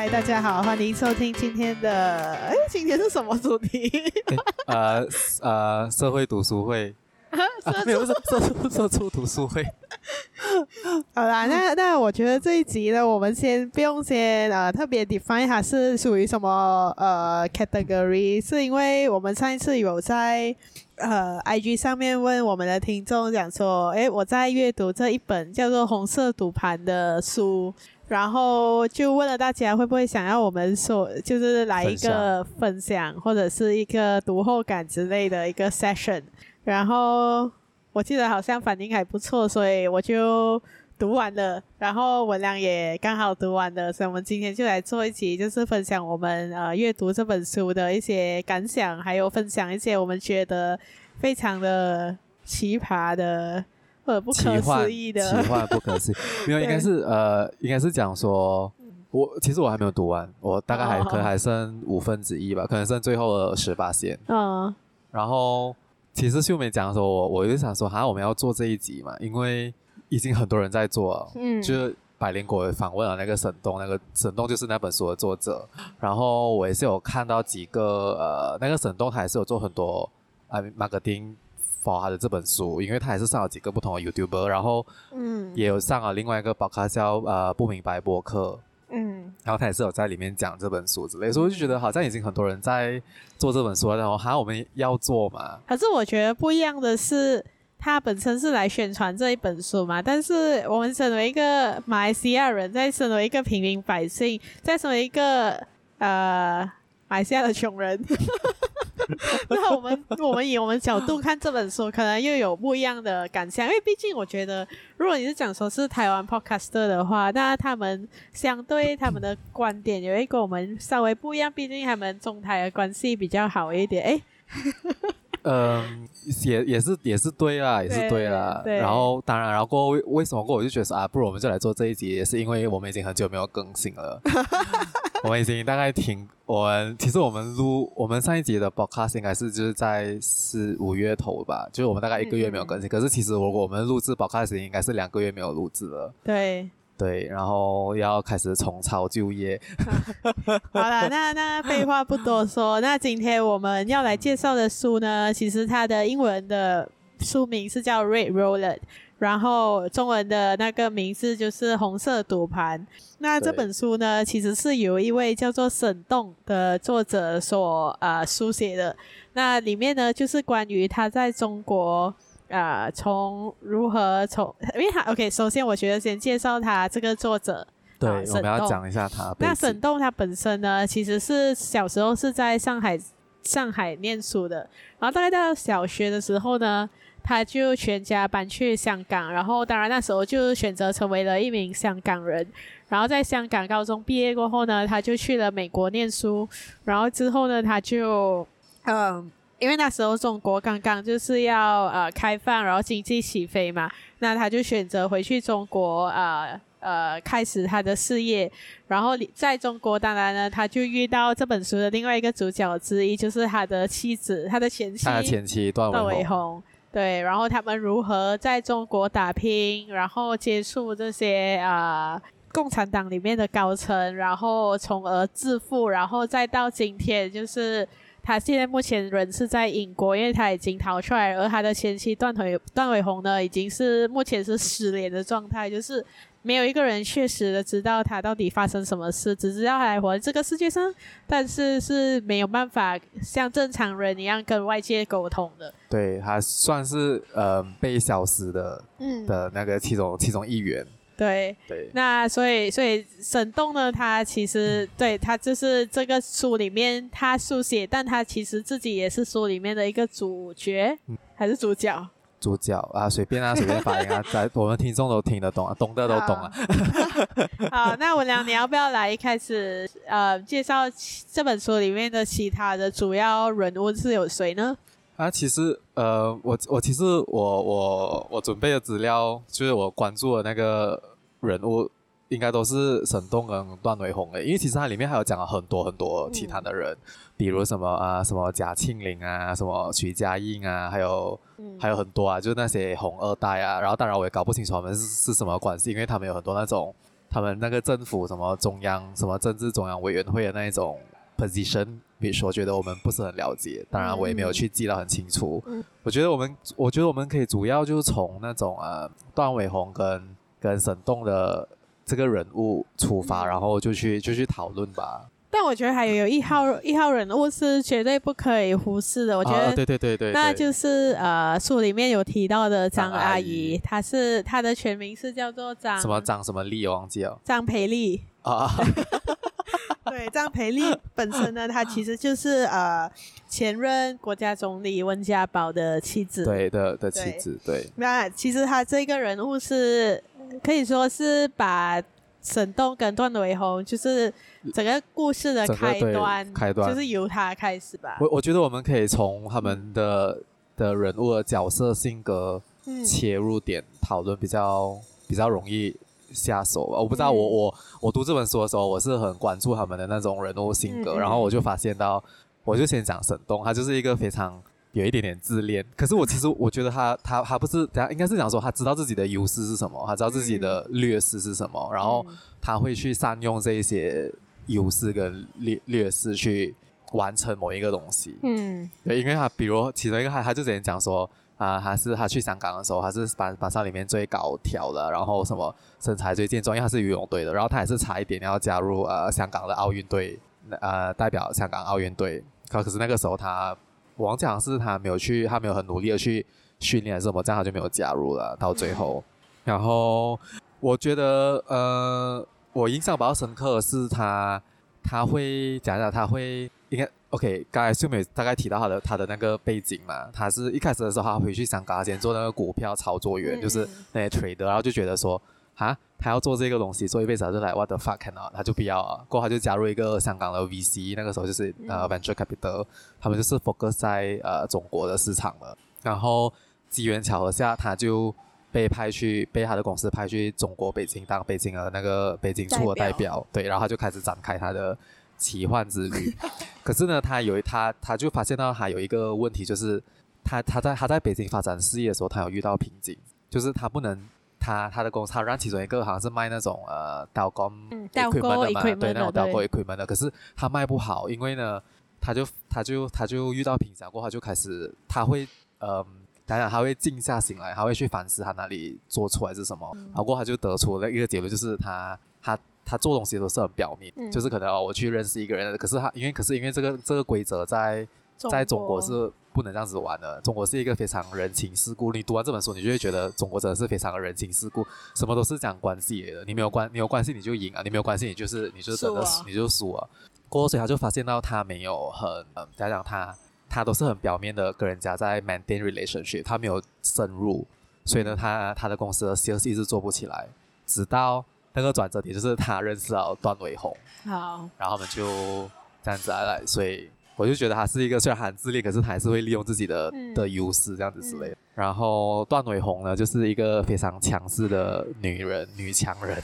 嗨，大家好，欢迎收听今天的。哎，今天是什么主题？呃呃，社会读书会。啊，没有，是社畜社畜读书会。好啦，那那我觉得这一集呢，我们先不用先呃特别 define 它是属于什么呃 category，是因为我们上一次有在呃 IG 上面问我们的听众讲说，诶，我在阅读这一本叫做《红色赌盘》的书。然后就问了大家会不会想要我们说，就是来一个分享或者是一个读后感之类的一个 session。然后我记得好像反应还不错，所以我就读完了。然后文良也刚好读完了，所以我们今天就来做一期，就是分享我们呃阅读这本书的一些感想，还有分享一些我们觉得非常的奇葩的。不可思议的奇幻，不可思议。没有，应该是呃，应该是讲说，我其实我还没有读完，我大概还、哦、可能还剩五分之一吧，可能剩最后的十八线。嗯。然后，其实秀美讲的时候，我我就想说，好像我们要做这一集嘛，因为已经很多人在做了。嗯。就是百灵果访问了那个沈东，那个沈东就是那本书的作者。然后我也是有看到几个呃，那个沈东他还是有做很多啊马格丁。发他的这本书，因为他也是上了几个不同的 YouTuber，然后嗯，也有上了另外一个宝咖叫呃不明白播客，嗯，然后他也是有在里面讲这本书之类，所以我就觉得好像已经很多人在做这本书了，然后好像我们要做嘛。可是我觉得不一样的是，他本身是来宣传这一本书嘛，但是我们身为一个马来西亚人，再身为一个平民百姓，再身为一个呃马来西亚的穷人。那我们我们以我们角度看这本书，可能又有不一样的感想，因为毕竟我觉得，如果你是讲说是台湾 podcaster 的话，那他们相对他们的观点有一个我们稍微不一样，毕竟他们中台的关系比较好一点。哎，嗯，也也是也是对啦，也是对啦。对对，然后当然，然后过后为为什么过后我就觉得说啊，不如我们就来做这一集，也是因为我们已经很久没有更新了。我们已经大概停，我们其实我们录我们上一集的 podcast 应该是就是在四五月头吧，就是我们大概一个月没有更新。嗯、可是其实如果我们录制 podcast 应该是两个月没有录制了。对对，然后要开始重操旧业。好了，那那废话不多说，那今天我们要来介绍的书呢，其实它的英文的书名是叫 Red Roulette。然后中文的那个名字就是红色赌盘。那这本书呢，其实是由一位叫做沈栋的作者所呃书写的。那里面呢，就是关于他在中国呃从如何从，因为他 OK，首先我觉得先介绍他这个作者。对，呃、我们要讲一下他。那沈栋他本身呢，其实是小时候是在上海上海念书的，然后大概到小学的时候呢。他就全家搬去香港，然后当然那时候就选择成为了一名香港人。然后在香港高中毕业过后呢，他就去了美国念书。然后之后呢，他就嗯，因为那时候中国刚刚就是要呃开放，然后经济起飞嘛，那他就选择回去中国呃呃开始他的事业。然后在中国，当然呢，他就遇到这本书的另外一个主角之一，就是他的妻子，他的前妻，他的前妻段伟宏。对，然后他们如何在中国打拼，然后接触这些啊、共产党里面的高层，然后从而致富，然后再到今天，就是他现在目前人是在英国，因为他已经逃出来，而他的前妻段伟段伟宏呢，已经是目前是失联的状态，就是。没有一个人确实的知道他到底发生什么事，只知道他还活在这个世界上，但是是没有办法像正常人一样跟外界沟通的。对，他算是呃被消失的，嗯，的那个其中其中一员。对对，那所以所以沈栋呢，他其实、嗯、对他就是这个书里面他书写，但他其实自己也是书里面的一个主角，嗯、还是主角。主角啊，随便啊，随便发言啊，在我们听众都听得懂啊，懂的都懂啊。好，好，那文良，你要不要来一开始呃介绍这本书里面的其他的主要人物是有谁呢？啊，其实呃，我我其实我我我准备的资料就是我关注的那个人物。应该都是沈栋跟段伟宏的，因为其实它里面还有讲了很多很多其他的人，嗯、比如什么啊，什么贾庆林啊，什么徐家印啊，还有、嗯、还有很多啊，就是那些红二代啊。然后当然我也搞不清楚他们是是什么关系，因为他们有很多那种他们那个政府什么中央什么政治中央委员会的那一种 position，比如说觉得我们不是很了解，当然我也没有去记得很清楚。嗯、我觉得我们我觉得我们可以主要就是从那种呃段伟宏跟跟沈栋的这个人物出发，然后就去就去讨论吧。但我觉得还有一号一号人物是绝对不可以忽视的。我觉得，啊、对对对对，那就是呃书里面有提到的张阿姨，她是她的全名是叫做张什么张什么丽，我忘记了。张培丽啊，对，张培丽本身呢，她其实就是呃前任国家总理温家宝的妻子，对的的妻子，对。对那其实她这个人物是可以说是把。沈栋跟段伟宏就是整个故事的开端，开端就是由他开始吧。我我觉得我们可以从他们的的人物的角色性格切入点讨论，比较比较容易下手吧。我不知道我我我读这本书的时候，我是很关注他们的那种人物性格，然后我就发现到，我就先讲沈东，他就是一个非常。有一点点自恋，可是我其实我觉得他他他不是，他应该是讲说他知道自己的优势是什么，他知道自己的劣势是什么，然后他会去善用这一些优势跟劣劣势去完成某一个东西。嗯，对，因为他比如其中一个他他就之前讲说啊，他是他去香港的时候，他是班班上里面最高挑的，然后什么身材最健壮，因为他是游泳队的，然后他也是差一点要加入呃香港的奥运队，呃代表香港奥运队，可可是那个时候他。我忘记好像是他没有去，他没有很努力的去训练还是什么，这样他就没有加入了。到最后，然后我觉得，呃，我印象比较深刻的是他，他会讲讲，他会应该 OK。刚才秀美大概提到他的他的那个背景嘛，他是一开始的时候他回去香港先做那个股票操作员，嗯、就是那些 trader，然后就觉得说。啊，他要做这个东西，做一辈子，他就来 what the fuck 啊，他就不要啊。过后他就加入一个香港的 VC，那个时候就是呃 venture capital，他们就是 focus 在呃中国的市场了。然后机缘巧合下，他就被派去，被他的公司派去中国北京当北京的那个北京处的代表，代表对，然后他就开始展开他的奇幻之旅。可是呢，他有他他就发现到他有一个问题，就是他他在他在北京发展事业的时候，他有遇到瓶颈，就是他不能。他他的公司，他让其中一个好像是卖那种呃刀工 equipment 的嘛，对，那种刀工 equipment 的，可是他卖不好，因为呢，他就他就他就遇到瓶颈过后，他就开始他会嗯，当然他会静下心来，他会去反思他哪里做错还是什么，嗯、然后过他就得出了一个结论，就是他他他做东西都是很表面，嗯、就是可能哦，我去认识一个人，可是他因为可是因为这个这个规则在在中国是。不能这样子玩的。中国是一个非常人情世故。你读完这本书，你就会觉得中国真的是非常的人情世故，什么都是讲关系的。你没有关，你有关系你就赢啊，你没有关系你就是你就真的死，你就输啊。过后所以他就发现到他没有很嗯，讲讲他他都是很表面的跟人家在 maintain relationship，他没有深入，所以呢，他他的公司的 sales 一直做不起来。直到那个转折点，就是他认识了段伟宏，好，然后他们就这样子来来，所以。我就觉得他是一个虽然很自恋，可是他还是会利用自己的、嗯、的优势这样子之类的。嗯、然后段伟宏呢，就是一个非常强势的女人，女强人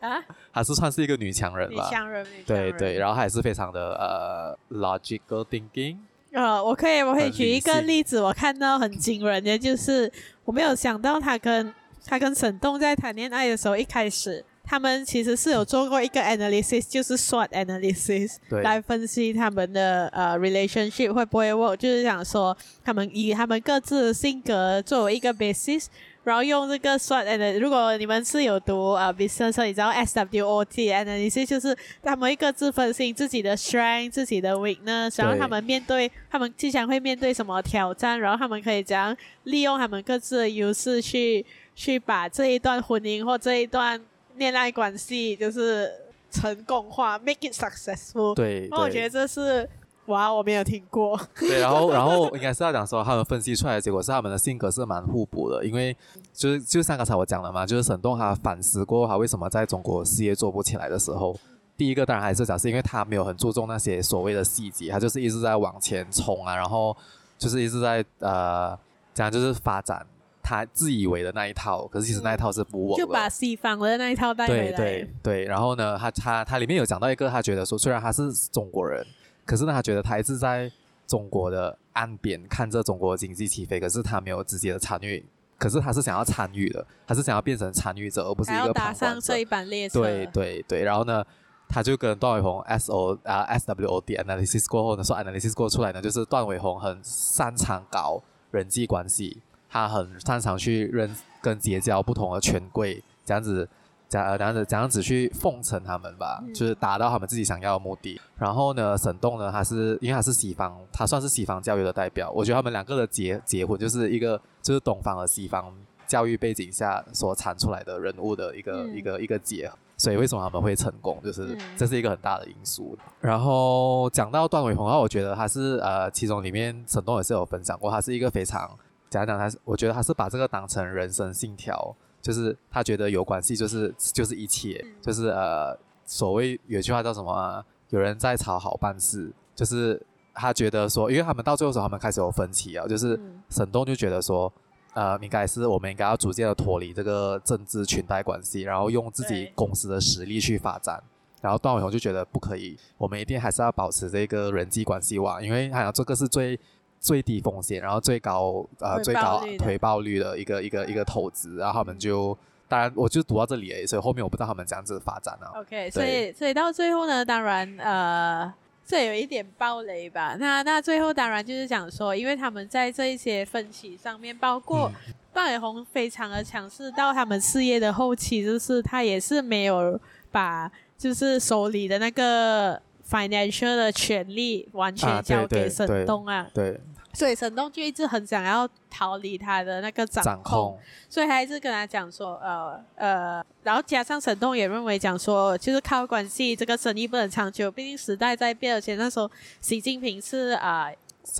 啊，还是算是一个女强人吧。女强人，女强人。对对，然后还是非常的呃 logical thinking。呃，我可以我可以举一个例子，我看到很惊人的，就是我没有想到他跟他跟沈栋在谈恋爱的时候，一开始。他们其实是有做过一个 analysis，就是 SWOT analysis，来分析他们的呃 relationship 会不会 work，就是想说他们以他们各自的性格作为一个 basis，然后用这个 SWOT analysis。如果你们是有读呃 business，你知道 SWOT analysis 就是他们会各自分析自己的 strength、自己的 weakness，然后他们面对他们即将会面对什么挑战，然后他们可以怎样利用他们各自的优势去去把这一段婚姻或这一段。恋爱关系就是成功化，make it successful。对，那我觉得这是哇，我没有听过。对，然后 然后应该是要讲说，他们分析出来的结果是他们的性格是蛮互补的，因为就是就像刚才我讲了嘛，就是沈栋他反思过他为什么在中国事业做不起来的时候，第一个当然还是讲是因为他没有很注重那些所谓的细节，他就是一直在往前冲啊，然后就是一直在呃讲就是发展。他自以为的那一套，可是其实那一套是不稳的。就把西方的那一套带回来。对对对，然后呢，他他他里面有讲到一个，他觉得说，虽然他是中国人，可是呢，他觉得他一直在中国的岸边看着中国的经济起飞，可是他没有直接的参与可是他是想要参与的，他是想要变成参与者，而不是一个旁观者。搭上这一班列车。对对对，然后呢，他就跟段伟宏 S O 啊 S W O D analysis 过后呢，说 analysis 过出来呢，就是段伟宏很擅长搞人际关系，他很擅长去认跟结交不同的权贵，这样子。这样这样子这样子去奉承他们吧，嗯、就是达到他们自己想要的目的。然后呢，沈栋呢，他是因为他是西方，他算是西方教育的代表。我觉得他们两个的结结婚，就是一个就是东方和西方教育背景下所产出来的人物的一个、嗯、一个一个结合。所以为什么他们会成功，就是这是一个很大的因素。嗯、然后讲到段伟宏的话，我觉得他是呃，其中里面沈栋也是有分享过，他是一个非常讲讲他是，我觉得他是把这个当成人生信条。就是他觉得有关系就是就是一切，就是呃，所谓有句话叫什么啊？有人在吵好办事，就是他觉得说，因为他们到最后时候他们开始有分歧啊，就是沈栋就觉得说，呃，应该是我们应该要逐渐的脱离这个政治裙带关系，然后用自己公司的实力去发展。然后段伟宏就觉得不可以，我们一定还是要保持这个人际关系网，因为好像这个是最。最低风险，然后最高呃最高回报率的一个一个一个投资，然后他们就当然我就读到这里而已，所以后面我不知道他们这样子发展了。OK，所以所以到最后呢，当然呃这有一点暴雷吧。那那最后当然就是讲说，因为他们在这一些分歧上面，包括段伟红非常的强势，到他们事业的后期，就是他也是没有把就是手里的那个 financial 的权利完全交给沈东啊。对。对所以沈栋就一直很想要逃离他的那个掌控，掌控，所以他一直跟他讲说，呃呃，然后加上沈栋也认为讲说，就是靠关系这个生意不能长久，毕竟时代在变，而且那时候习近平是啊，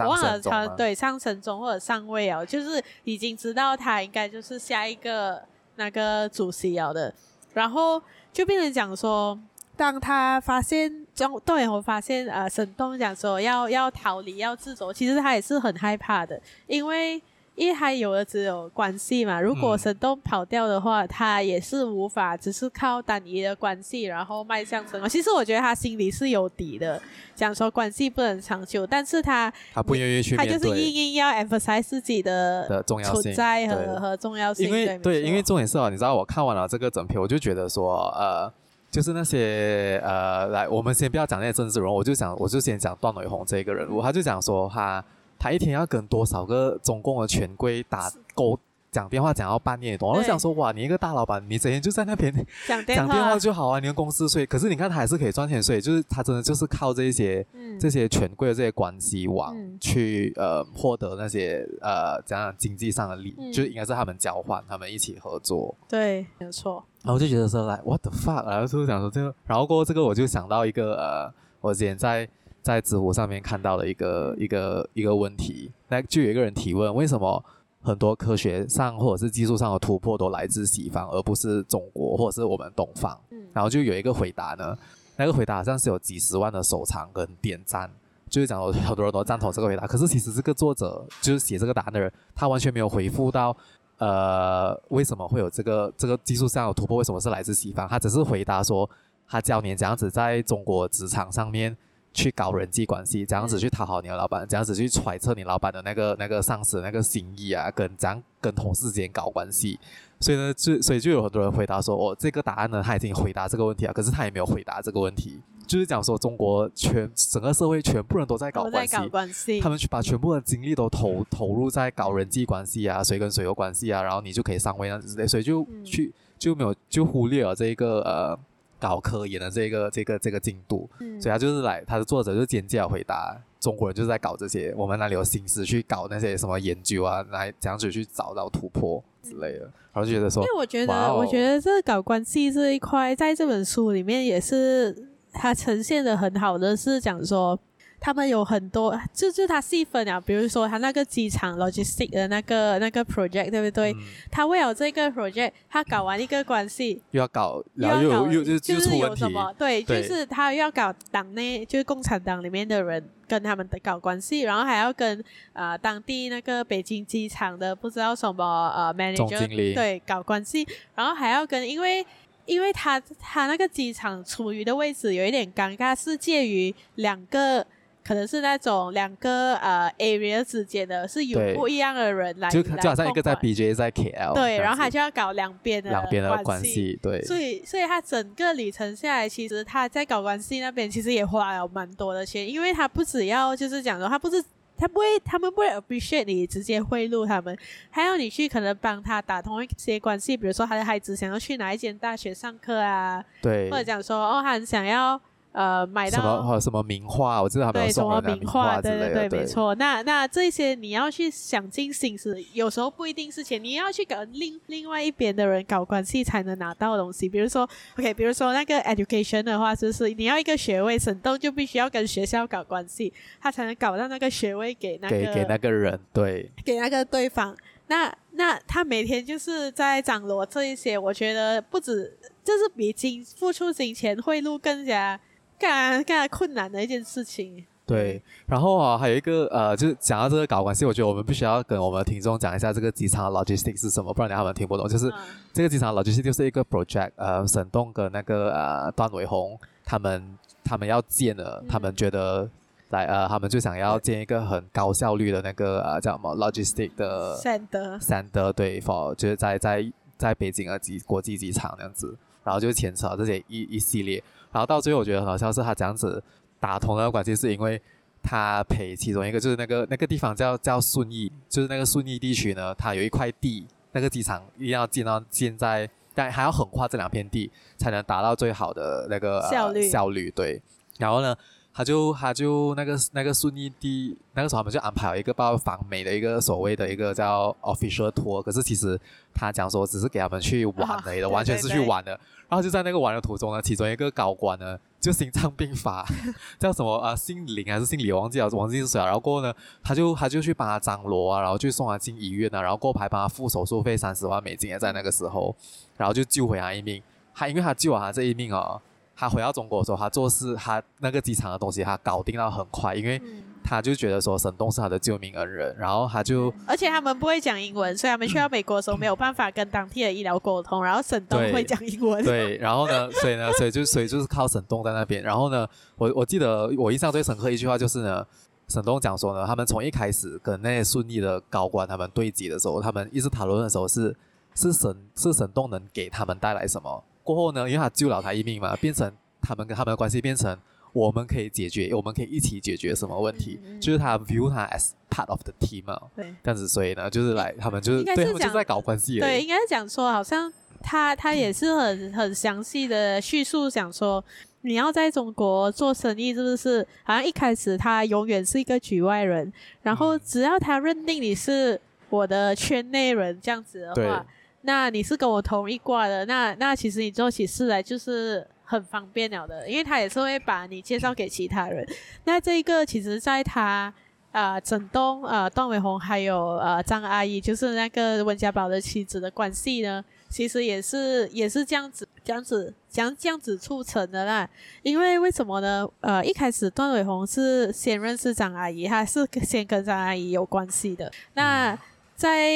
忘了他对上沈中或者上位哦，就是已经知道他应该就是下一个那个主席了的，然后就变成讲说。当他发现，当段伟宏发现，呃，沈栋讲说要要逃离，要自走，其实他也是很害怕的，因为因为还有的只有关系嘛。如果沈栋跑掉的话，嗯、他也是无法只是靠单一的关系，然后迈向成功。其实我觉得他心里是有底的，讲说关系不能长久，但是他他不愿意去，他就是硬硬要 emphasize 自己的的重要性存在和和重要性。因为对，对，因为重点是啊，你知道我看完了这个整篇，我就觉得说，呃。就是那些呃，来，我们先不要讲那些政治人物，我就讲，我就先讲段伟宏这个人物，他就讲说他他一天要跟多少个中共的权贵打沟讲电话讲到半夜多，我就想说哇，你一个大老板，你整天就在那边讲电话。就好啊，你的公司，所以可是你看他还是可以赚钱，所以就是他真的就是靠这些、嗯、这些权贵的这些关系网去、嗯、呃获得那些呃怎样经济上的利就应该是他们交换，他们一起合作，对，没错。然后我就觉得说，来，what the fuck，然后就想说这个，然后过后这个我就想到一个呃，我之前在在知乎上面看到的一个一个一个问题，那就有一个人提问，为什么很多科学上或者是技术上的突破都来自西方，而不是中国或者是我们东方？然后就有一个回答呢，那个回答好像是有几十万的收藏跟点赞，就是讲说很多人都赞同这个回答，可是其实这个作者就是写这个答案的人，他完全没有回复到。呃，为什么会有这个这个技术上的突破？为什么是来自西方？他只是回答说，他教你怎样子在中国职场上面去搞人际关系，怎样子去讨好你的老板，怎样子去揣测你老板的那个那个上司的那个心意啊，跟这样跟同事之间搞关系。所以呢，就所以就有很多人回答说，哦，这个答案呢，他已经回答这个问题了，可是他也没有回答这个问题。就是讲说，中国全整个社会全部人都在搞关系，关系，他们去把全部的精力都投投入在搞人际关系啊，谁跟谁有关系啊，然后你就可以上位啊之类，所以就去、嗯、就没有就忽略了这一个呃搞科研的这个这个这个进度，嗯、所以他就是来他的作者就尖叫回答，中国人就是在搞这些，我们哪里有心思去搞那些什么研究啊，来这样子去找到突破之类的，然后就觉得说，因为我觉得、哦、我觉得这搞关系这一块，在这本书里面也是。他呈现的很好的是讲说，他们有很多，就就他细分啊，比如说他那个机场 logistic 的那个那个 project，对不对？嗯、他为了这个 project，他搞完一个关系，又要搞，然后又又又就就是有什么？对，对就是他又要搞党内，就是共产党里面的人跟他们的搞关系，然后还要跟呃当地那个北京机场的不知道什么呃 manager 对搞关系，然后还要跟因为。因为他他那个机场处于的位置有一点尴尬，是介于两个可能是那种两个呃 area 之间的是有不一样的人来，就就好像一个在 BJ 在 KL，对，然后他就要搞两边的两边的关系，对，所以所以他整个旅程下来，其实他在搞关系那边其实也花了蛮多的钱，因为他不只要就是讲说他不是。他不会，他们不会 appreciate 你直接贿赂他们，还要你去可能帮他打通一些关系，比如说他的孩子想要去哪一间大学上课啊，对，或者讲说哦，他很想要。呃，买到什么什么名画，我知道他们有送的名画之类的，对对对，没错。那那这些你要去想尽心思，有时候不一定是钱，你要去跟另另外一边的人搞关系才能拿到东西。比如说，OK，比如说那个 education 的话，就是你要一个学位，沈栋就必须要跟学校搞关系，他才能搞到那个学位给那个给给那个人，对，给那个对方。那那他每天就是在掌罗这一些，我觉得不止，就是比金付出金钱贿赂更加。更加困难的一件事情。对，然后啊，还有一个呃，就是讲到这个搞关系，我觉得我们必须要跟我们的听众讲一下这个机场的 logistics 是什么，不然他们听不懂。就是、嗯、这个机场 logistics 就是一个 project，呃，沈栋跟那个呃段伟宏他们他们要建的，嗯、他们觉得来呃，他们就想要建一个很高效率的那个呃叫什么 logistics 的 center center 对，for 就是在在在北京的机国际机场那样子，然后就牵扯这些一一系列。然后到最后，我觉得很好笑是他这样子打通那个关系，是因为他陪其中一个，就是那个那个地方叫叫顺义，就是那个顺义地区呢，他有一块地，那个机场一定要建到建在，但还要横跨这两片地，才能达到最好的那个效率、呃、效率。对，然后呢，他就他就那个那个顺义地，那个时候他们就安排了一个包访美的一个所谓的一个叫 official tour，可是其实他讲说只是给他们去玩的，啊、完全是去玩的。然后就在那个玩的途中呢，其中一个高官呢就心脏病发，叫什么啊、呃？姓林还是姓李？忘记了，忘记是谁了。然后过后呢，他就他就去帮他张罗啊，然后去送他进医院啊，然后过后还帮他付手术费三十万美金，也在那个时候，然后就救回他一命。他因为他救了他这一命哦，他回到中国的时候，他做事他那个机场的东西他搞定到很快，因为。嗯他就觉得说沈东是他的救命恩人，然后他就，而且他们不会讲英文，所以他们去到美国的时候没有办法跟当地的医疗沟通，然后沈东会讲英文。对，对，然后呢，所以呢，所以就所以就是靠沈东在那边。然后呢，我我记得我印象最深刻一句话就是呢，沈栋讲说呢，他们从一开始跟那些顺利的高官他们对接的时候，他们一直讨论的时候是是沈是沈栋能给他们带来什么。过后呢，因为他救了他一命嘛，变成他们跟他们的关系变成。我们可以解决，我们可以一起解决什么问题？嗯嗯、就是他 view 他 as part of the team 嘛。对，这样子，所以呢，就是来他们就是对他们就在搞关系。对，应该是讲说，好像他他也是很很详细的叙述，讲说你要在中国做生意，是不是？好像一开始他永远是一个局外人，然后只要他认定你是我的圈内人，这样子的话，那你是跟我同一挂的，那那其实你做起事来就是。很方便了的，因为他也是会把你介绍给其他人。那这一个其实在他啊，沈栋啊，段伟宏还有呃张阿姨，就是那个温家宝的妻子的关系呢，其实也是也是这样子这样子这样这样子促成的啦。因为为什么呢？呃，一开始段伟宏是先认识张阿姨，他是先跟张阿姨有关系的。那在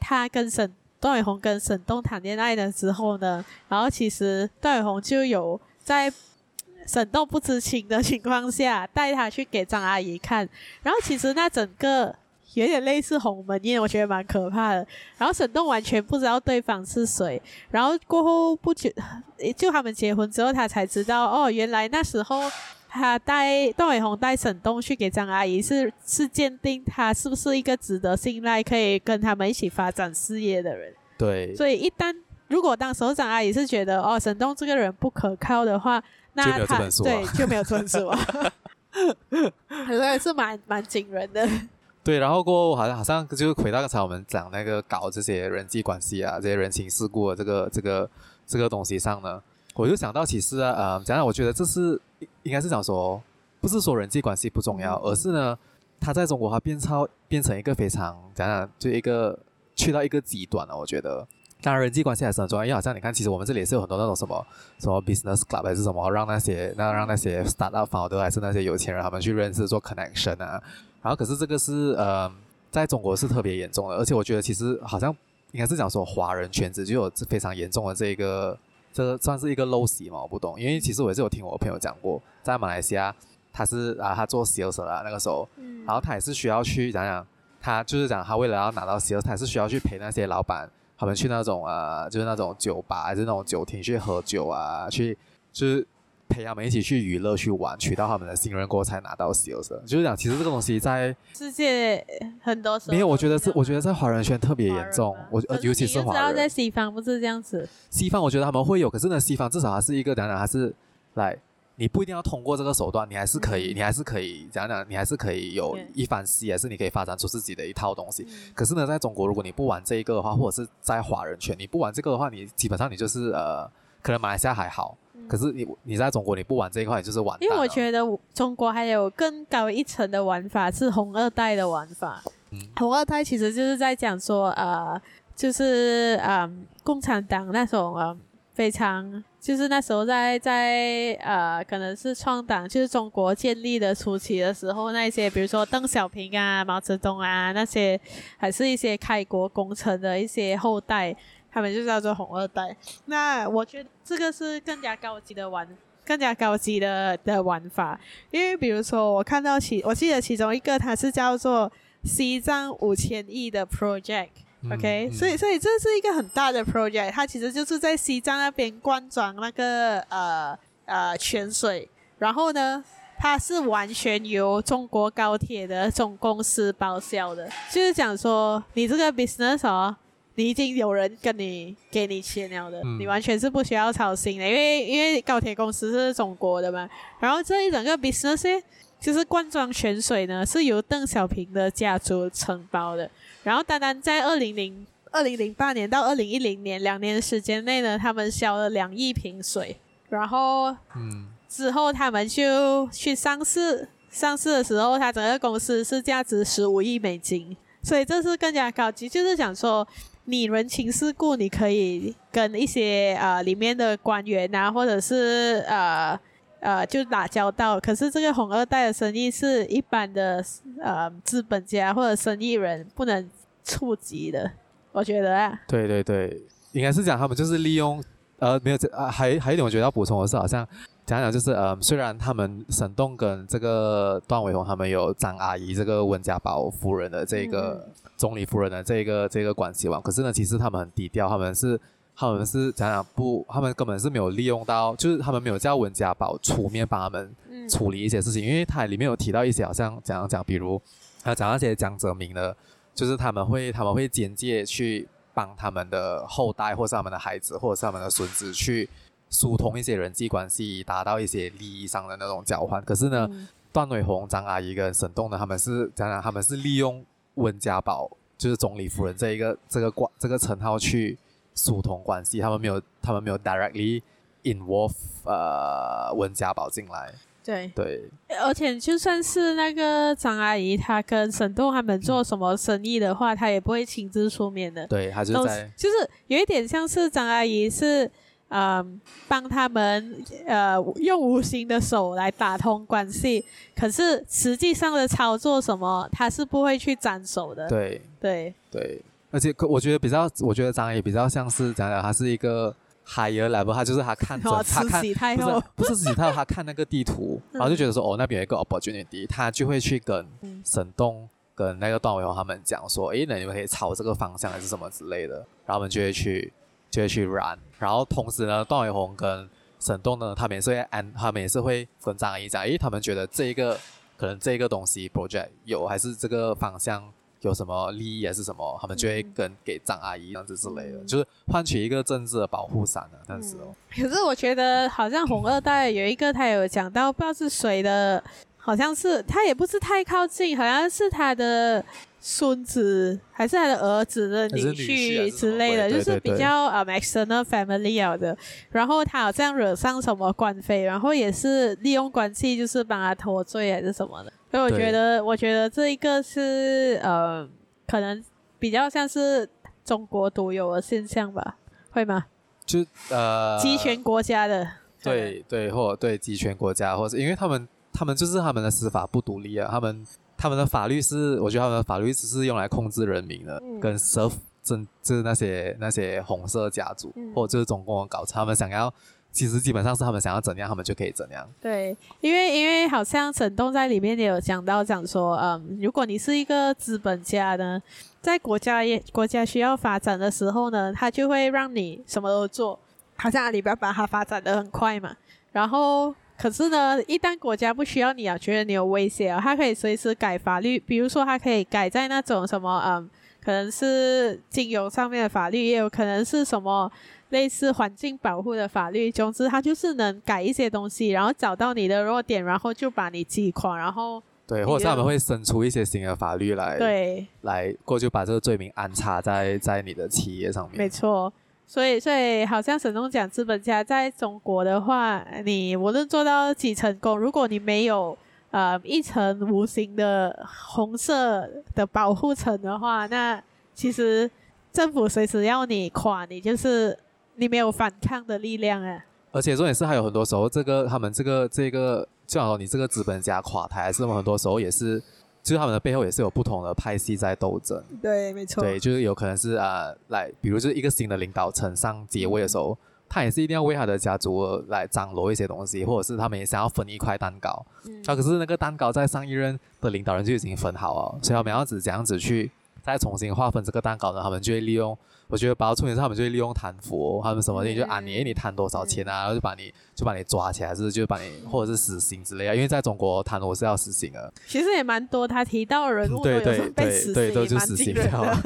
他跟沈。段伟宏跟沈栋谈恋爱的时候呢，然后其实段伟宏就有在沈栋不知情的情况下带他去给张阿姨看，然后其实那整个有点类似鸿门宴，我觉得蛮可怕的。然后沈栋完全不知道对方是谁，然后过后不久就他们结婚之后，他才知道哦，原来那时候。他带段伟宏带沈栋去给张阿姨，是是鉴定他是不是一个值得信赖、可以跟他们一起发展事业的人。对。所以一旦如果当时候张阿姨是觉得哦沈栋这个人不可靠的话，那他对就没有这本书啊。所以是蛮蛮惊人的。对，然后过后好像好像就是回到刚才我们讲那个搞这些人际关系啊、这些人情世故的这个这个这个东西上呢，我就想到其实啊，呃，讲讲我觉得这是。应该是讲说，不是说人际关系不重要，而是呢，他在中国他变超变成一个非常讲讲，就一个去到一个极端了。我觉得，当然人际关系还是很重要，因为好像你看，其实我们这里也是有很多那种什么什么 business club 还是什么，让那些那让那些 startup founder 还是那些有钱人他们去认识做 connection 啊。然后可是这个是呃，在中国是特别严重的，而且我觉得其实好像应该是讲说华人圈子就有非常严重的这个。这个算是一个陋习嘛？我不懂，因为其实我也是有听我朋友讲过，在马来西亚，他是啊，他做 sales 啦，那个时候，嗯、然后他也是需要去讲讲，他就是讲他为了要拿到 sales，他也是需要去陪那些老板，他们去那种呃，就是那种酒吧还是那种酒厅去喝酒啊，去就是陪他们一起去娱乐去玩，取到他们的信任过后才拿到 sales。就是讲，其实这个东西在世界很多时候没有，我觉得是，我觉得在华人圈特别严重，我尤其是华人。在西方不是这样子，西方我觉得他们会有，可是呢，西方至少还是一个讲讲，还是来。你不一定要通过这个手段，你还是可以，嗯、你还是可以讲讲，你还是可以有一番事，还是你可以发展出自己的一套东西。嗯、可是呢，在中国，如果你不玩这一个的话，或者是在华人圈你不玩这个的话，你基本上你就是呃，可能马来西亚还好，嗯、可是你你在中国你不玩这一块，你就是玩。因为我觉得中国还有更高一层的玩法是红二代的玩法。嗯、红二代其实就是在讲说呃，就是嗯、呃，共产党那种呃。非常就是那时候在在呃，可能是创党，就是中国建立的初期的时候，那些比如说邓小平啊、毛泽东啊那些，还是一些开国功臣的一些后代，他们就叫做红二代。那我觉得这个是更加高级的玩，更加高级的的玩法，因为比如说我看到其，我记得其中一个它是叫做西藏五千亿的 project。OK，、嗯、所以所以这是一个很大的 project，它其实就是在西藏那边灌装那个呃呃泉水，然后呢，它是完全由中国高铁的总公司报销的，就是讲说你这个 business 哦，你已经有人跟你给你钱了的，嗯、你完全是不需要操心的，因为因为高铁公司是中国的嘛，然后这一整个 business 就是灌装泉水呢，是由邓小平的家族承包的。然后，单单在二零零二零零八年到二零一零年两年时间内呢，他们销了两亿瓶水。然后，嗯，之后他们就去上市，上市的时候，它整个公司是价值十五亿美金。所以这是更加高级，就是想说，你人情世故，你可以跟一些呃里面的官员啊，或者是呃呃就打交道。可是这个红二代的生意是一般的呃资本家或者生意人不能触及的，我觉得啊，对对对，应该是讲他们就是利用，呃，没有这啊，还还有一点我觉得要补充的是，好像讲讲就是，呃，虽然他们沈栋跟这个段伟宏他们有张阿姨这个温家宝夫人的这个总理夫人的这个这个关系网，可是呢，其实他们很低调，他们是他们是讲讲不，他们根本是没有利用到，就是他们没有叫温家宝出面帮他们处理一些事情，因为他里面有提到一些好像讲讲，比如他讲那些江泽民的。就是他们会，他们会间接去帮他们的后代，或是他们的孩子，或者是他们的孙子去疏通一些人际关系，达到一些利益上的那种交换。可是呢，嗯、段伟宏、张阿姨跟沈栋呢，他们是讲讲，他们是利用温家宝，就是总理夫人这一个这个关这个称号去疏通关系。他们没有，他们没有 directly involve 呃温家宝进来。对对，而且就算是那个张阿姨，她跟沈栋他们做什么生意的话，她、嗯、也不会亲自出面的。对，她就在，就是有一点像是张阿姨是，嗯、呃，帮他们呃用无形的手来打通关系，可是实际上的操作什么，他是不会去沾手的。对对对，而且我觉得比较，我觉得张也比较像是讲讲，他是一个。higher level，他就是他看着，他看不是不是自己，他他看那个地图，然后就觉得说哦，那边有一个 opportunity，他就会去跟沈栋跟那个段伟宏他们讲说，诶，那你们可以朝这个方向还是什么之类的，然后他们就会去就会去 run，然后同时呢，段伟宏跟沈栋呢，他们也是会安，他们也是会跟张阿姨讲，诶，他们觉得这一个可能这个东西 project 有还是这个方向。有什么利益还是什么，他们就会跟给张阿姨这样子之类的，嗯、就是换取一个政治的保护伞啊。但是哦，可是我觉得好像红二代有一个，他有讲到不知道是谁的，好像是他也不是太靠近，好像是他的孙子还是他的儿子的女婿之类的，就是比较呃、um, external family 的。然后他好像惹上什么官非，然后也是利用关系，就是帮他脱罪还是什么的。所以我觉得，我觉得这一个是呃，可能比较像是中国独有的现象吧，会吗？就呃，集权国家的，对对，或者对集权国家，或者因为他们他们就是他们的司法不独立啊，他们他们的法律是，我觉得他们的法律只是用来控制人民的，嗯、跟 serve 真就是那些那些红色家族，嗯、或者就是中共的高层，他们想要其实基本上是他们想要怎样，他们就可以怎样。对，因为因为好像沈东在里面也有讲到，讲说，嗯，如果你是一个资本家呢，在国家也国家需要发展的时候呢，他就会让你什么都做。好像阿里巴巴它发展的很快嘛，然后可是呢，一旦国家不需要你啊，觉得你有威胁啊，它可以随时改法律，比如说他可以改在那种什么，嗯，可能是金融上面的法律，也有可能是什么。类似环境保护的法律，总之他就是能改一些东西，然后找到你的弱点，然后就把你击垮，然后对，或者是他们会生出一些新的法律来，对，来过就把这个罪名安插在在你的企业上面。没错，所以所以好像沈东讲资本家在中国的话，你无论做到几成功，如果你没有呃一层无形的红色的保护层的话，那其实政府随时要你垮，你就是。你没有反抗的力量啊！而且重点是，还有很多时候，这个他们这个这个，就好像你这个资本家垮台，还是很多时候也是，就是他们的背后也是有不同的派系在斗争。对，没错。对，就是有可能是啊、呃，来，比如就是一个新的领导层上接位的时候，他也是一定要为他的家族来张罗一些东西，或者是他们也想要分一块蛋糕。嗯。啊，可是那个蛋糕在上一任的领导人就已经分好了，所以他们要只这样子去再重新划分这个蛋糕呢，他们就会利用。我觉得包括重点是他们就会利用贪腐，他们什么的就啊你你贪多少钱啊，然后就把你就把你抓起来，还是就把你或者是死刑之类啊，因为在中国贪污是要死刑的。其实也蛮多，他提到的人物都有被对对对，都就死刑掉。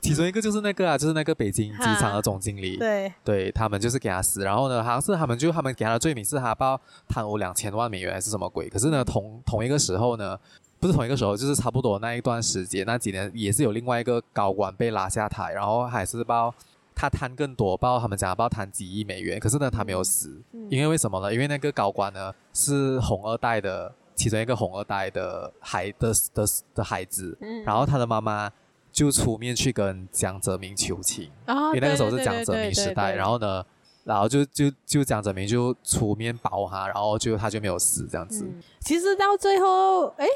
其中一个就是那个啊，就是那个北京机场的总经理，对对，他们就是给他死，然后呢，好像是他们就他们给他的罪名是他报贪污两千万美元还是什么鬼，可是呢同同一个时候呢。不是同一个时候，就是差不多那一段时间，那几年也是有另外一个高管被拉下台，然后还是报他贪更多，报他们讲报贪几亿美元，可是呢他没有死，嗯，因为为什么呢？因为那个高管呢是红二代的其中一个红二代的孩的的的孩子，然后他的妈妈就出面去跟江泽民求情，因为那个时候是江泽民时代，然后呢，然后就就就江泽民就出面保他，然后就他就没有死这样子。嗯，其实到最后，哎。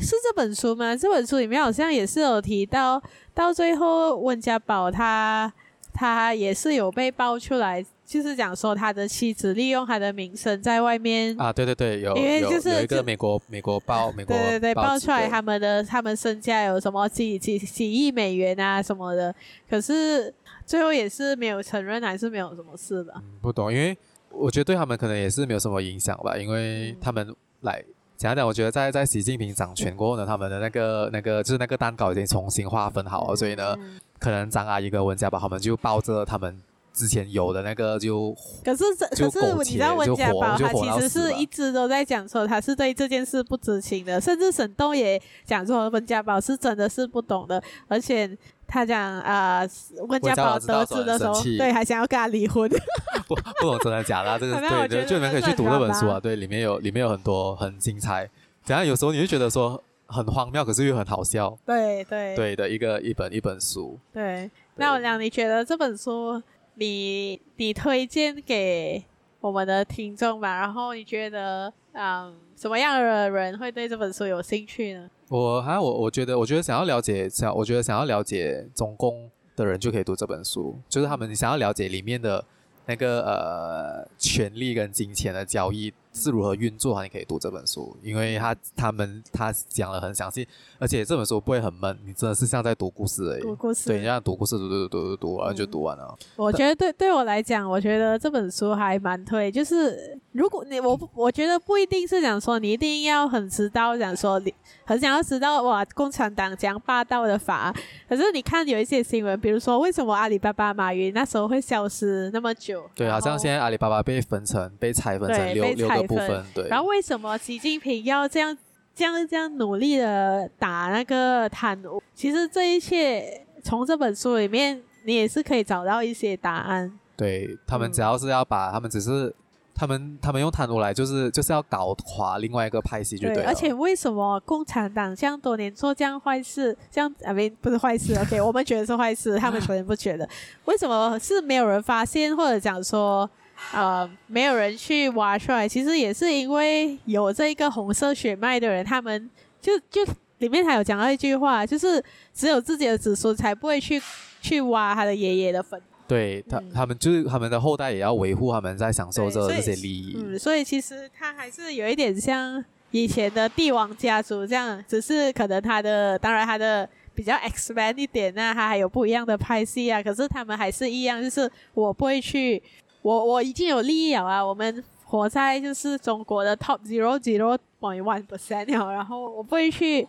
是这本书吗？这本书里面好像也是有提到，到最后温家宝他他也是有被爆出来，就是讲说他的妻子利用他的名声在外面啊，对对对，有，因为就是有，有一个美国美国报美国对对对爆出来他们的他们身价有什么几几几亿美元啊什么的，可是最后也是没有承认，还是没有什么事的。嗯，不懂，因为我觉得对他们可能也是没有什么影响吧，因为他们来。讲讲，我觉得在在习近平掌权过后呢，他们的那个那个就是那个蛋糕已经重新划分好了，所以呢，可能张阿姨跟温家宝他们就抱着他们之前有的那个就，可是这可是你知道温家宝他其实是一直都在讲说他是对这件事不知情的，甚至沈栋也讲说温家宝是真的是不懂的，而且。他讲啊，温、呃、家宝得知的时候，对，还想要跟他离婚。不不懂真的假的、啊，这个 对对，就你们可以去读这本书啊，对，里面有里面有很多很精彩。等下有时候你会觉得说很荒谬，可是又很好笑。对对对的一个一本一本书。对，那我讲，你觉得这本书你你推荐给我们的听众吧？然后你觉得嗯，什么样的人会对这本书有兴趣呢？我还我我觉得，我觉得想要了解想，我觉得想要了解中共的人就可以读这本书，就是他们想要了解里面的那个呃权力跟金钱的交易。是如何运作？你可以读这本书，因为他他们他讲的很详细，而且这本书不会很闷，你真的是像在读故事而已。读故事，对，你像读故事，读读读读读然后就读完了。我觉得对对我来讲，我觉得这本书还蛮推。就是如果你我我觉得不一定是讲说你一定要很知道，讲说你很想要知道哇，共产党讲霸道的法。可是你看有一些新闻，比如说为什么阿里巴巴马云那时候会消失那么久？对，好像现在阿里巴巴被分成被拆分成六六个。部分对，然后为什么习近平要这样、这样、这样努力的打那个贪污？其实这一切从这本书里面，你也是可以找到一些答案。对，他们只要是要把他们只是他们他们用贪污来，就是就是要搞垮另外一个派系，就对了。而且为什么共产党这样多年做这样坏事，这样啊没不是坏事？OK，我们觉得是坏事，他们可能不觉得。为什么是没有人发现，或者讲说？呃，没有人去挖出来，其实也是因为有这个红色血脉的人，他们就就里面还有讲到一句话，就是只有自己的子孙才不会去去挖他的爷爷的坟。对他，他们就是他们的后代也要维护他们在享受着这些利益。嗯，所以其实他还是有一点像以前的帝王家族这样，只是可能他的，当然他的比较 expand 一点啊，他还有不一样的派系啊，可是他们还是一样，就是我不会去，我我已经有利益了啊，我们活在就是中国的 top zero zero point one percent 了，然后我不会去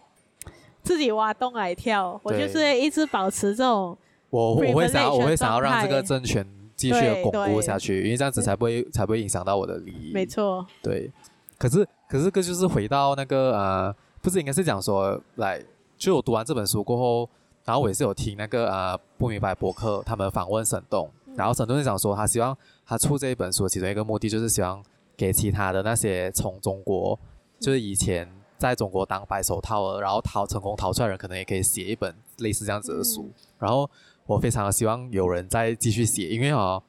自己挖洞来跳，我就是一直保持这种。我我会想要，我会想要让这个政权继续的巩固下去，因为这样子才不会才不会影响到我的利益。没错。对。可是可是这就是回到那个呃，不是应该是讲说，来，就我读完这本书过后，然后我也是有听那个呃不明白博客他们访问沈栋，然后沈栋就讲说，他希望他出这一本书其中一个目的就是希望给其他的那些从中国就是以前在中国当白手套了，然后逃成功逃出来的人，可能也可以写一本类似这样子的书，然后。我非常的希望有人再继续写，因为哦，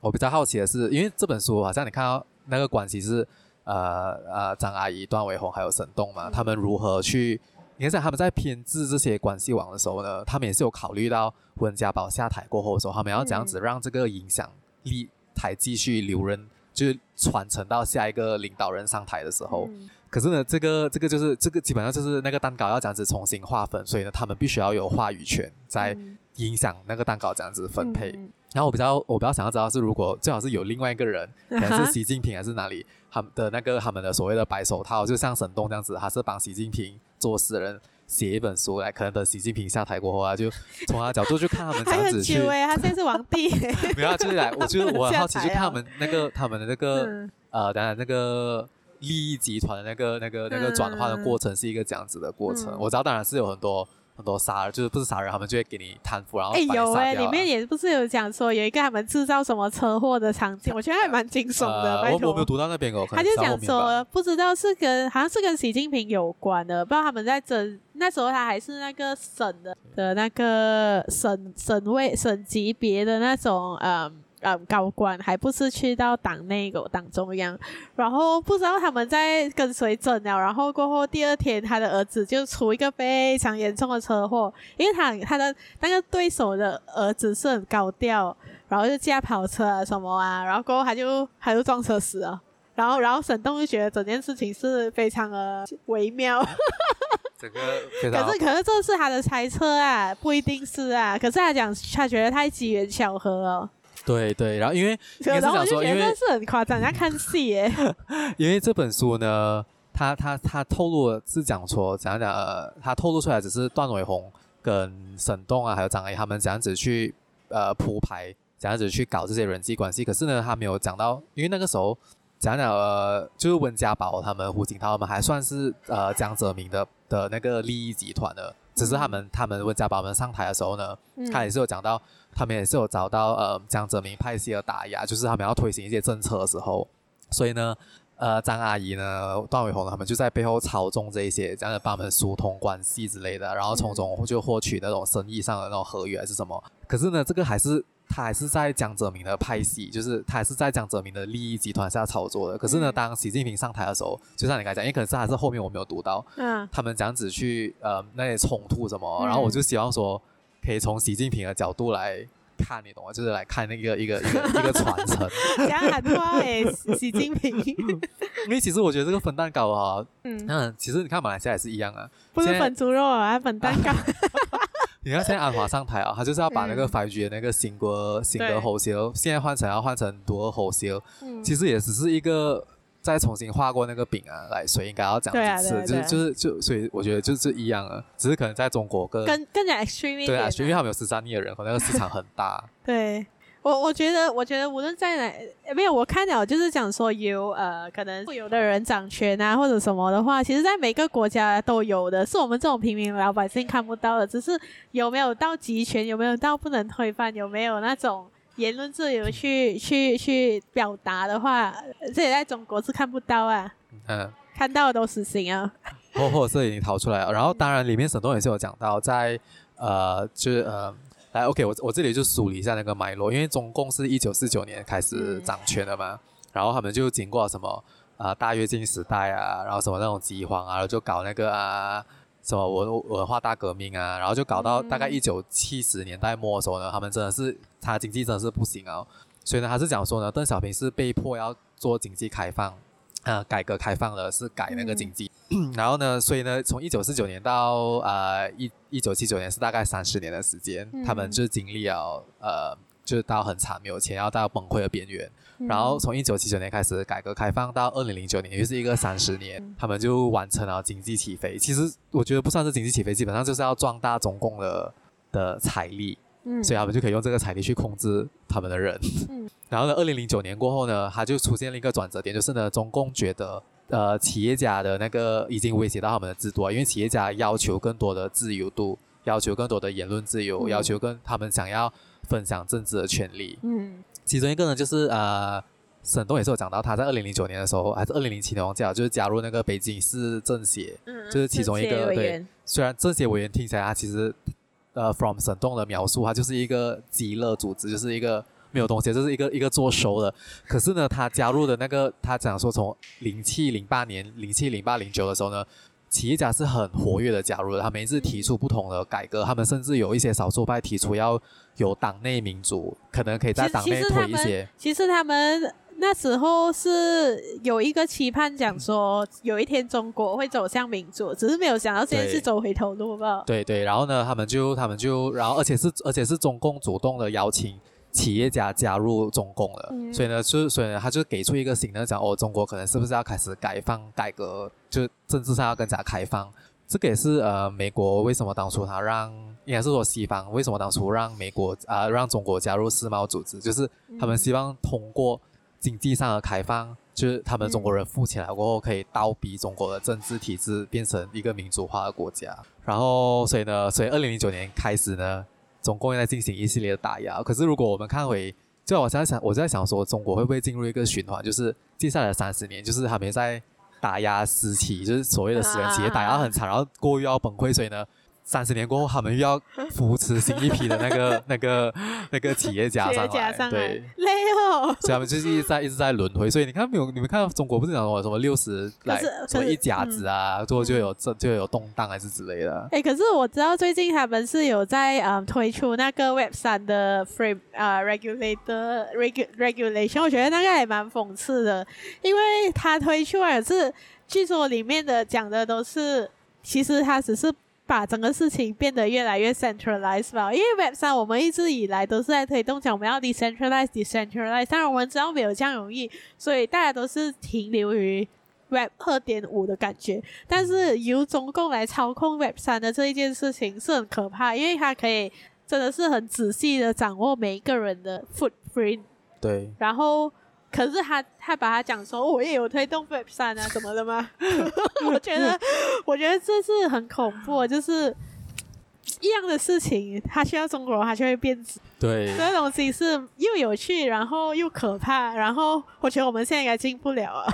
我比较好奇的是，因为这本书好像你看到那个关系是呃呃张阿姨、段伟宏还有沈栋嘛，他们如何去？你看他们在编制这些关系网的时候呢，他们也是有考虑到温家宝下台过后的时候，他们要怎样子让这个影响力还继续留任，就是传承到下一个领导人上台的时候。可是呢，这个这个就是这个基本上就是那个蛋糕要这样子重新划分，所以呢，他们必须要有话语权在。影响那个蛋糕这样子分配，嗯、然后我比较我比较想要知道是，如果最好是有另外一个人，可能是习近平还是哪里，他们的那个他们的所谓的白手套，就像沈栋这样子，他是帮习近平做事的人写一本书来，可能等习近平下台过后啊，就从他的角度去看他们这样子去。他现在是皇帝。没有，就是来，我觉得 我很好奇去看他们那个他们的那个、嗯、呃，当然那个利益集团的那个那个那个转换的过程是一个这样子的过程。嗯、我知道，当然是有很多。很多杀人就是不是杀人，他们就会给你贪腐，然后哎有哎，里面也不是有讲说有一个他们制造什么车祸的场景，我觉得还蛮惊悚的。呃、我我没有读到那边哦。他就讲说不知道是跟好像是跟习近平有关的，不知道他们在争那时候他还是那个省的的那个省省位省级别的那种嗯。嗯，高官还不是去到党内个党中央，然后不知道他们在跟谁争了，然后过后第二天他的儿子就出一个非常严重的车祸，因为他他的那个对手的儿子是很高调，然后就驾跑车啊什么啊，然后过后他就他就撞车死了，然后然后沈栋就觉得整件事情是非常的 微妙，这个可是可是这是他的猜测啊，不一定是啊，可是他讲他觉得太机缘巧合了。对对，然后因为 应该是讲说，因为是很夸张，人家看戏耶。因为这本书呢，他他他透露的是讲说怎样讲，呃，他透露出来只是段伟宏跟沈栋啊，还有张阿姨他们怎样子去呃铺排，怎样子去搞这些人际关系。可是呢，他没有讲到，因为那个时候讲讲呃，就是温家宝他们、胡锦涛他们还算是呃江泽民的的那个利益集团的。只是他们他们温家宝们上台的时候呢，嗯、他也是有讲到，他们也是有遭到呃江泽民派系的打压，就是他们要推行一些政策的时候，所以呢，呃张阿姨呢、段伟宏他们就在背后操纵这一些，这样的帮他们疏通关系之类的，然后从中就获取那种生意上的那种合约还是什么。可是呢，这个还是。他还是在江泽民的派系，就是他还是在江泽民的利益集团下操作的。可是呢，当习近平上台的时候，就像你刚才讲，因为可能是还是后面我没有读到，嗯，他们这样子去呃那些冲突什么，嗯、然后我就希望说，可以从习近平的角度来看，你懂吗？就是来看那个一个一个 一个传承。讲很多哎，习近平。因为其实我觉得这个粉蛋糕啊，嗯，嗯，其实你看马来西亚也是一样啊，不是粉猪肉啊，还粉蛋糕。你看现在安华上台啊，他就是要把那个 5G 的那个新歌新歌喉修，现在换成要换成多尔喉修，其实也只是一个再重新画过那个饼啊，来，所以应该要讲几次，就是就是就所以我觉得就是一样啊，只是可能在中国更更更加 extreme 对啊，因为他们有十三亿的人，口那个市场很大，对。我我觉得，我觉得无论在哪，没有我看了，就是讲说有呃，可能富有的人掌权啊，或者什么的话，其实，在每个国家都有的，是我们这种平民老百姓看不到的。只是有没有到集权，有没有到不能推翻，有没有那种言论自由去去去表达的话，这也在中国是看不到啊。嗯，看到的都死刑啊。或或者是已经逃出来了。然后，当然里面沈栋也是有讲到，在呃，就是呃。来，OK，我我这里就梳理一下那个脉络，因为中共是一九四九年开始掌权的嘛，嗯、然后他们就经过什么啊、呃、大跃进时代啊，然后什么那种饥荒啊，然后就搞那个啊什么文文化大革命啊，然后就搞到大概一九七十年代末的时候呢，他们真的是他经济真的是不行啊，所以呢，他是讲说呢，邓小平是被迫要做经济开放，呃，改革开放了是改那个经济，嗯、然后呢，所以呢，从一九四九年到呃一一九七九年是大概三十年的时间，嗯、他们就经历了呃。就是到很惨，没有钱，要到崩溃的边缘。嗯、然后从一九七九年开始改革开放到二零零九年，也就是一个三十年，嗯、他们就完成了经济起飞。其实我觉得不算是经济起飞，基本上就是要壮大中共的的财力，嗯，所以他们就可以用这个财力去控制他们的人。嗯、然后呢，二零零九年过后呢，他就出现了一个转折点，就是呢，中共觉得呃企业家的那个已经威胁到他们的制度啊，因为企业家要求更多的自由度，要求更多的言论自由，嗯、要求更他们想要。分享政治的权利，嗯，其中一个呢，就是呃，沈栋也是有讲到，他在二零零九年的时候，还是二零零七年忘记了，就是加入那个北京市政协，嗯，就是其中一个对。虽然政协委员听起来他其实，呃，from 沈栋的描述，他就是一个极乐组织，就是一个没有东西，就是一个一个做收的。可是呢，他加入的那个，他讲说从零七零八年、零七零八零九的时候呢。企业家是很活跃的加入的，他们一直提出不同的改革，他们甚至有一些少数派提出要有党内民主，可能可以在党内推一些。其实他们那时候是有一个期盼，讲说有一天中国会走向民主，只是没有想到现在是走回头路吧？对对，然后呢，他们就他们就，然后而且是而且是中共主动的邀请。企业家加入中共了，嗯、所以呢，就所以呢，他就给出一个新的讲哦，中国可能是不是要开始改放改革，就政治上要更加开放。这个也是呃，美国为什么当初他让，应该是说西方为什么当初让美国啊、呃、让中国加入世贸组织，就是他们希望通过经济上的开放，就是他们中国人富起来过后，可以倒逼中国的政治体制变成一个民主化的国家。然后，所以呢，所以二零零九年开始呢。中共也在进行一系列的打压，可是如果我们看回，就我在想，我在想说，中国会不会进入一个循环，就是接下来三十年，就是他们在打压私企，就是所谓的私人企业打压很惨，然后过于要崩溃，所以呢。三十年过后，他们又要扶持新一批的那个、那个、那个企业家上来，对，累哦。所以他们就是一直在、一直在轮回。所以你看，没有你们看到中国不是讲什么六十来什么一甲子啊，最后就有这就有动荡还是之类的。哎，可是我知道最近他们是有在嗯推出那个 Web 三的 frame 啊 regulator regu regulation，我觉得那个还蛮讽刺的，因为他推出来是据说里面的讲的都是，其实他只是。把整个事情变得越来越 centralized 吧，因为 Web 三我们一直以来都是在推动讲我们要 decentralize，decentralize，当然我们知道没有这样容易，所以大家都是停留于 Web 二点五的感觉。但是由中共来操控 Web 三的这一件事情是很可怕，因为它可以真的是很仔细的掌握每一个人的 footprint。对，然后。可是他他把他讲说，我也有推动 Web 三啊，什么的吗？我觉得，我觉得这是很恐怖，就是一样的事情，他需要中国，他就会变质。对，这东西是又有趣，然后又可怕，然后我觉得我们现在应该进不了啊。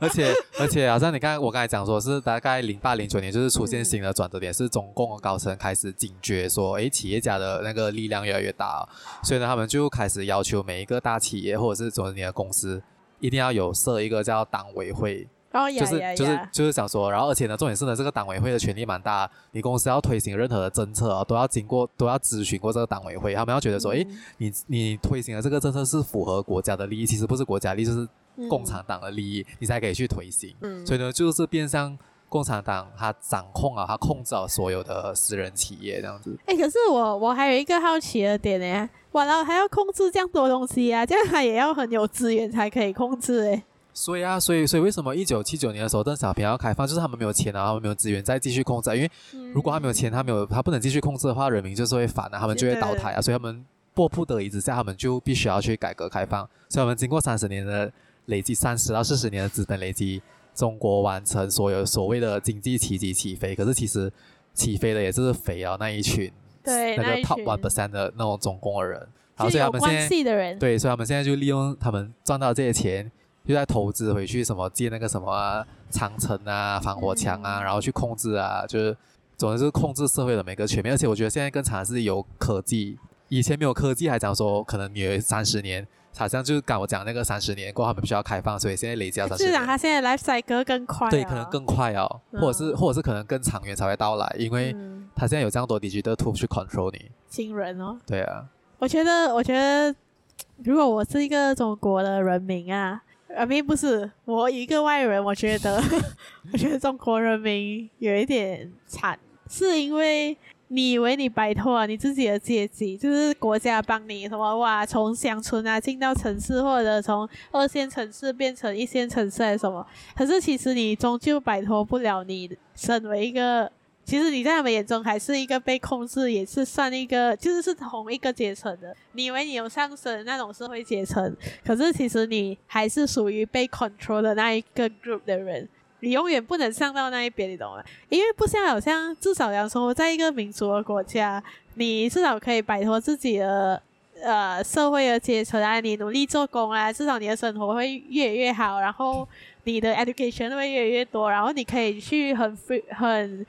而 且而且，好像你刚才我刚才讲说是大概零八零九年，就是出现新的转折点，嗯、是中共的高层开始警觉说，诶，企业家的那个力量越来越大，所以呢，他们就开始要求每一个大企业或者是总你的公司，一定要有设一个叫党委会，哦、就是就是就是想说，然后而且呢，重点是呢，这个党委会的权力蛮大，你公司要推行任何的政策啊，都要经过都要咨询过这个党委会，他们要觉得说，诶，你你推行的这个政策是符合国家的利益，其实不是国家利益，就是。共产党的利益，你才可以去推行。嗯，所以呢，就是变相共产党他掌控啊，他控制了所有的私人企业这样子。哎、欸，可是我我还有一个好奇的点呢，完了还要控制这样多东西啊，这样他也要很有资源才可以控制哎。所以啊，所以所以为什么一九七九年的时候邓小平要开放，就是他们没有钱啊，他们没有资源再继续控制，因为如果他没有钱，他没有他不能继续控制的话，人民就是会反啊，他们就会倒台啊，所以他们迫不得已之下，他们就必须要去改革开放。所以我们经过三十年的。累积三十到四十年的资本累积，中国完成所有所谓的经济奇迹起飞。可是其实起飞的也是肥啊那一群，对，那个 top one percent 的那种总工的人。然后所以他们现在对，所以他们现在就利用他们赚到这些钱，就在投资回去什么建那个什么、啊、长城啊、防火墙啊，嗯、然后去控制啊，就是总之就是控制社会的每个全面。而且我觉得现在更惨的是有科技，以前没有科技还讲说可能你有三十年。好像就是刚我讲那个三十年过后，他们必须要开放，所以现在累积到三十年。是啊，他现在 life cycle 更快，对，可能更快哦，嗯、或者是或者是可能更长远才会到来，因为他现在有这样多 digital tool 去 control 你。惊人哦！对啊，我觉得，我觉得，如果我是一个中国的人民啊，啊，并不是我一个外人，我觉得，我觉得中国人民有一点惨，是因为。你以为你摆脱了你自己的阶级，就是国家帮你什么哇？从乡村啊进到城市，或者从二线城市变成一线城市还是什么？可是其实你终究摆脱不了你身为一个，其实你在他们眼中还是一个被控制，也是算一个，就是是同一个阶层的。你以为你有上升那种社会阶层，可是其实你还是属于被 control 的那一个 group 的人。你永远不能上到那一边，你懂吗？因为不像好像至少来说，在一个民族的国家，你至少可以摆脱自己的呃社会的阶层啊，你努力做工啊，至少你的生活会越来越好，然后你的 education 会越来越多，然后你可以去很 free 很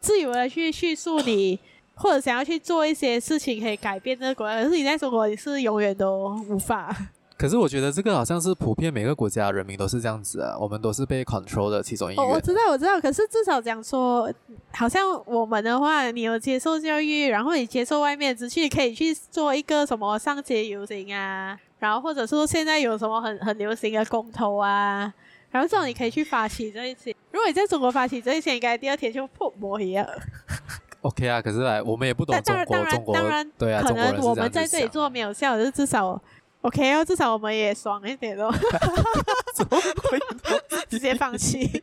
自由的去叙述你或者想要去做一些事情，可以改变这个国家。可是你在中国你是永远都无法。可是我觉得这个好像是普遍每个国家人民都是这样子啊，我们都是被 control 的其中一个。我知道，我知道。可是至少讲说，好像我们的话，你有接受教育，然后你接受外面的资讯，可以去做一个什么上街游行啊，然后或者说现在有什么很很流行的公投啊，然后这种你可以去发起这一些。如果你在中国发起这一些，应该第二天就破模一样。OK 啊，可是来我们也不懂中国，中国当然对啊，可能我们在这里做没有效，就是至少。OK 哦，至少我们也爽一点喽。直接放弃。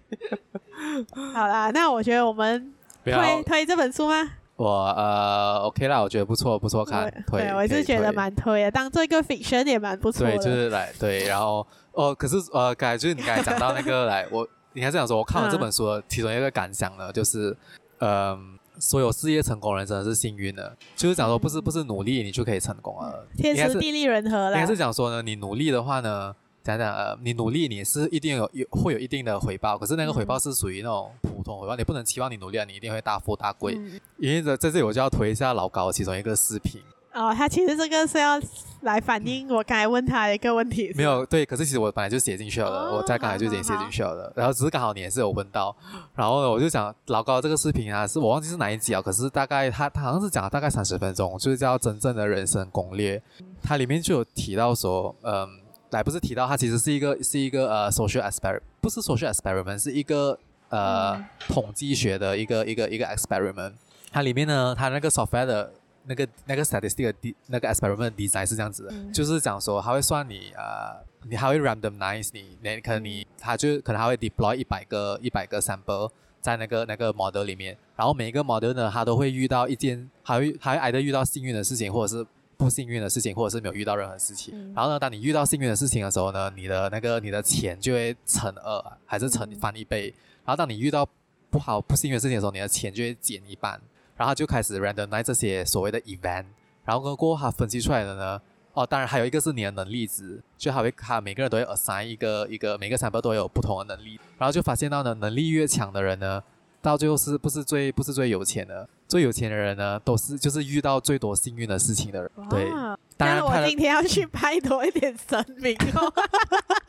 好啦，那我觉得我们推推这本书吗？我呃 OK 啦，我觉得不错，不错看。推，对，我是觉得蛮推的，当做一个 fiction 也蛮不错的。对，就是来对，然后哦，可是呃，刚才就是你刚才讲到那个来，我你还是想说，我看了这本书的 其中一个感想呢，就是嗯。所有事业成功人真的是幸运的，就是讲说不是不是努力你就可以成功了，天时地利人和了。应该是讲说呢，你努力的话呢，讲讲呃，你努力你是一定有有会有一定的回报，可是那个回报是属于那种普通回报，你不能期望你努力了你一定会大富大贵。嗯、因为这在这里我就要推一下老高其中一个视频。哦，他其实这个是要来反映我刚才问他的一个问题。没有对，可是其实我本来就写进去了我在刚才就已经写进去了然后只是刚好你也是有问到，然后呢，我就讲老高这个视频啊，是我忘记是哪一集啊，可是大概他他好像是讲了大概三十分钟，就是叫真正的人生攻略。它里面就有提到说，嗯，来不是提到它其实是一个是一个呃 social experiment，不是 social experiment，是一个呃、嗯、统计学的一个一个一个 experiment。它里面呢，它那个 software 的。那个那个 statistic 的那个 experiment design 是这样子的，嗯、就是讲说他会算你呃，你还会 randomize 你，你可能你他就可能还会 deploy 一百个一百个 sample 在那个那个 model 里面，然后每一个 model 呢，他都会遇到一件，还会还会挨着遇到幸运的事情，或者是不幸运的事情，或者是没有遇到任何事情。嗯、然后呢，当你遇到幸运的事情的时候呢，你的那个你的钱就会乘二，还是乘翻一倍。然后当你遇到不好不幸运的事情的时候，你的钱就会减一半。然后就开始 randomize 这些所谓的 event，然后过后他分析出来的呢，哦，当然还有一个是你的能力值，就他会他每个人都会 assign 一个一个每个 sample 都有不同的能力，然后就发现到呢，能力越强的人呢，到最后是不是最不是最有钱的，最有钱的人呢，都是就是遇到最多幸运的事情的人。对，当然我今天要去拍多一点神明哦。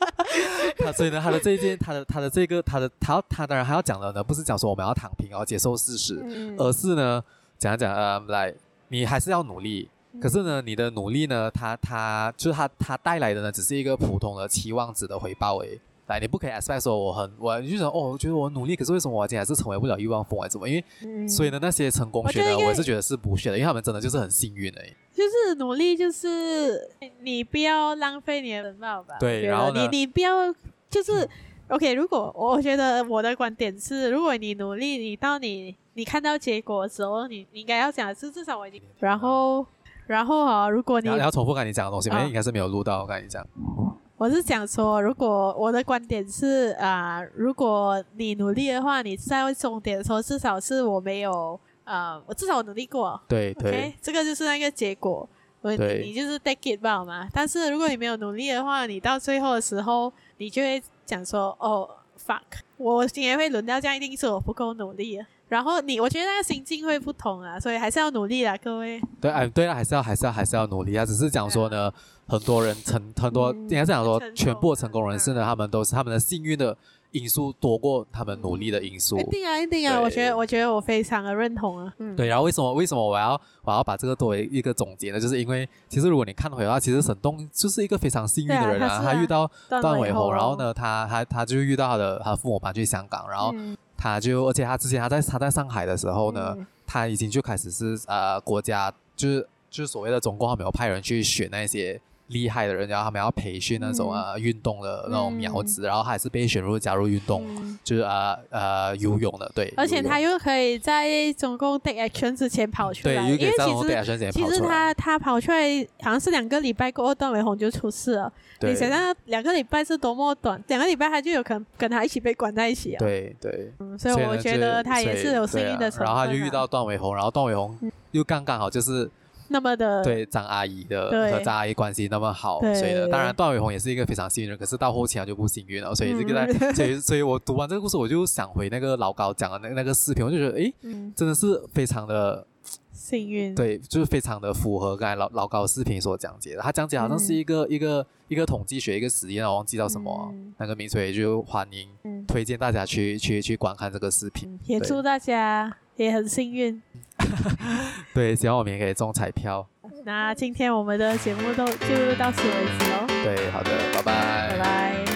他所以呢，他的这一件，他的他的这个，他的他他当然还要讲的呢，不是讲说我们要躺平，然后接受事实，嗯、而是呢讲讲呃，来，你还是要努力。可是呢，你的努力呢，他他就是他他带来的呢，只是一个普通的期望值的回报诶。来，你不可以 expect 说我很我就想哦，我觉得我努力，可是为什么我今天还是成为不了亿万富翁？怎么？因为、嗯、所以呢，那些成功学呢，我，是觉得是不屑的，因为他们真的就是很幸运而已。就是努力，就是你不要浪费你的本报吧。对，然后你你不要就是 OK。如果我觉得我的观点是，如果你努力，你到你你看到结果的时候，你你应该要讲的是至少我已经。然后然后啊，如果你你要重复跟你讲的东西，因为应该是没有录到。我跟你讲，我是想说，如果我的观点是啊、呃，如果你努力的话，你在终点的时候，至少是我没有。啊，uh, 我至少我努力过，对对，okay? 这个就是那个结果，我对你就是 take it 吧嘛。但是如果你没有努力的话，你到最后的时候，你就会讲说，哦，fuck，我今天会轮到这样，一定是我不够努力。然后你，我觉得那个心境会不同啊，所以还是要努力啦，各位。对，哎，对啊，还是要，还是要，还是要努力啊。只是讲说呢，很多人成，很多应该是讲说，全部成功人士呢，他们都是他们的幸运的因素多过他们努力的因素。一定啊，一定啊！我觉得，我觉得我非常的认同啊。对，然后为什么为什么我要我要把这个作为一个总结呢？就是因为其实如果你看回的话，其实沈栋就是一个非常幸运的人啊。他遇到段伟宏，然后呢，他他他就遇到他的他的父母搬去香港，然后。他就，而且他之前他在他在上海的时候呢，嗯、他已经就开始是呃国家就是就是所谓的中共，他没有派人去选那些厉害的人，然后他们要培训那种呃运动的那种苗子，嗯、然后还是被选入加入运动，嗯、就是呃呃游泳的，对。而且他又可以在总共 take action 之前跑出来，对，因为其实其实他他跑出来好像是两个礼拜过后，段伟宏就出事了。对你想想，两个礼拜是多么短，两个礼拜他就有可能跟他一起被关在一起啊。对对、嗯，所以我觉得他也是有幸运的成分、啊。然后他就遇到段伟宏，然后段伟宏又刚刚好就是那么的对张阿姨的和张阿姨关系那么好，对所以呢，当然段伟宏也是一个非常幸运的人，可是到后期他就不幸运了。所以这个在，嗯、所以所以我读完这个故事，我就想回那个老高讲的那那个视频，我就觉得诶，嗯、真的是非常的。幸运对，就是非常的符合刚才老老高视频所讲解的。他讲解好像是一个、嗯、一个一个统计学一个实验，我忘记叫什么、嗯、那个名，所以就欢迎、嗯、推荐大家去去去观看这个视频。也祝大家也很幸运。对希望我们也可以中彩票。那今天我们的节目都就到此为止喽对好的拜拜。拜拜。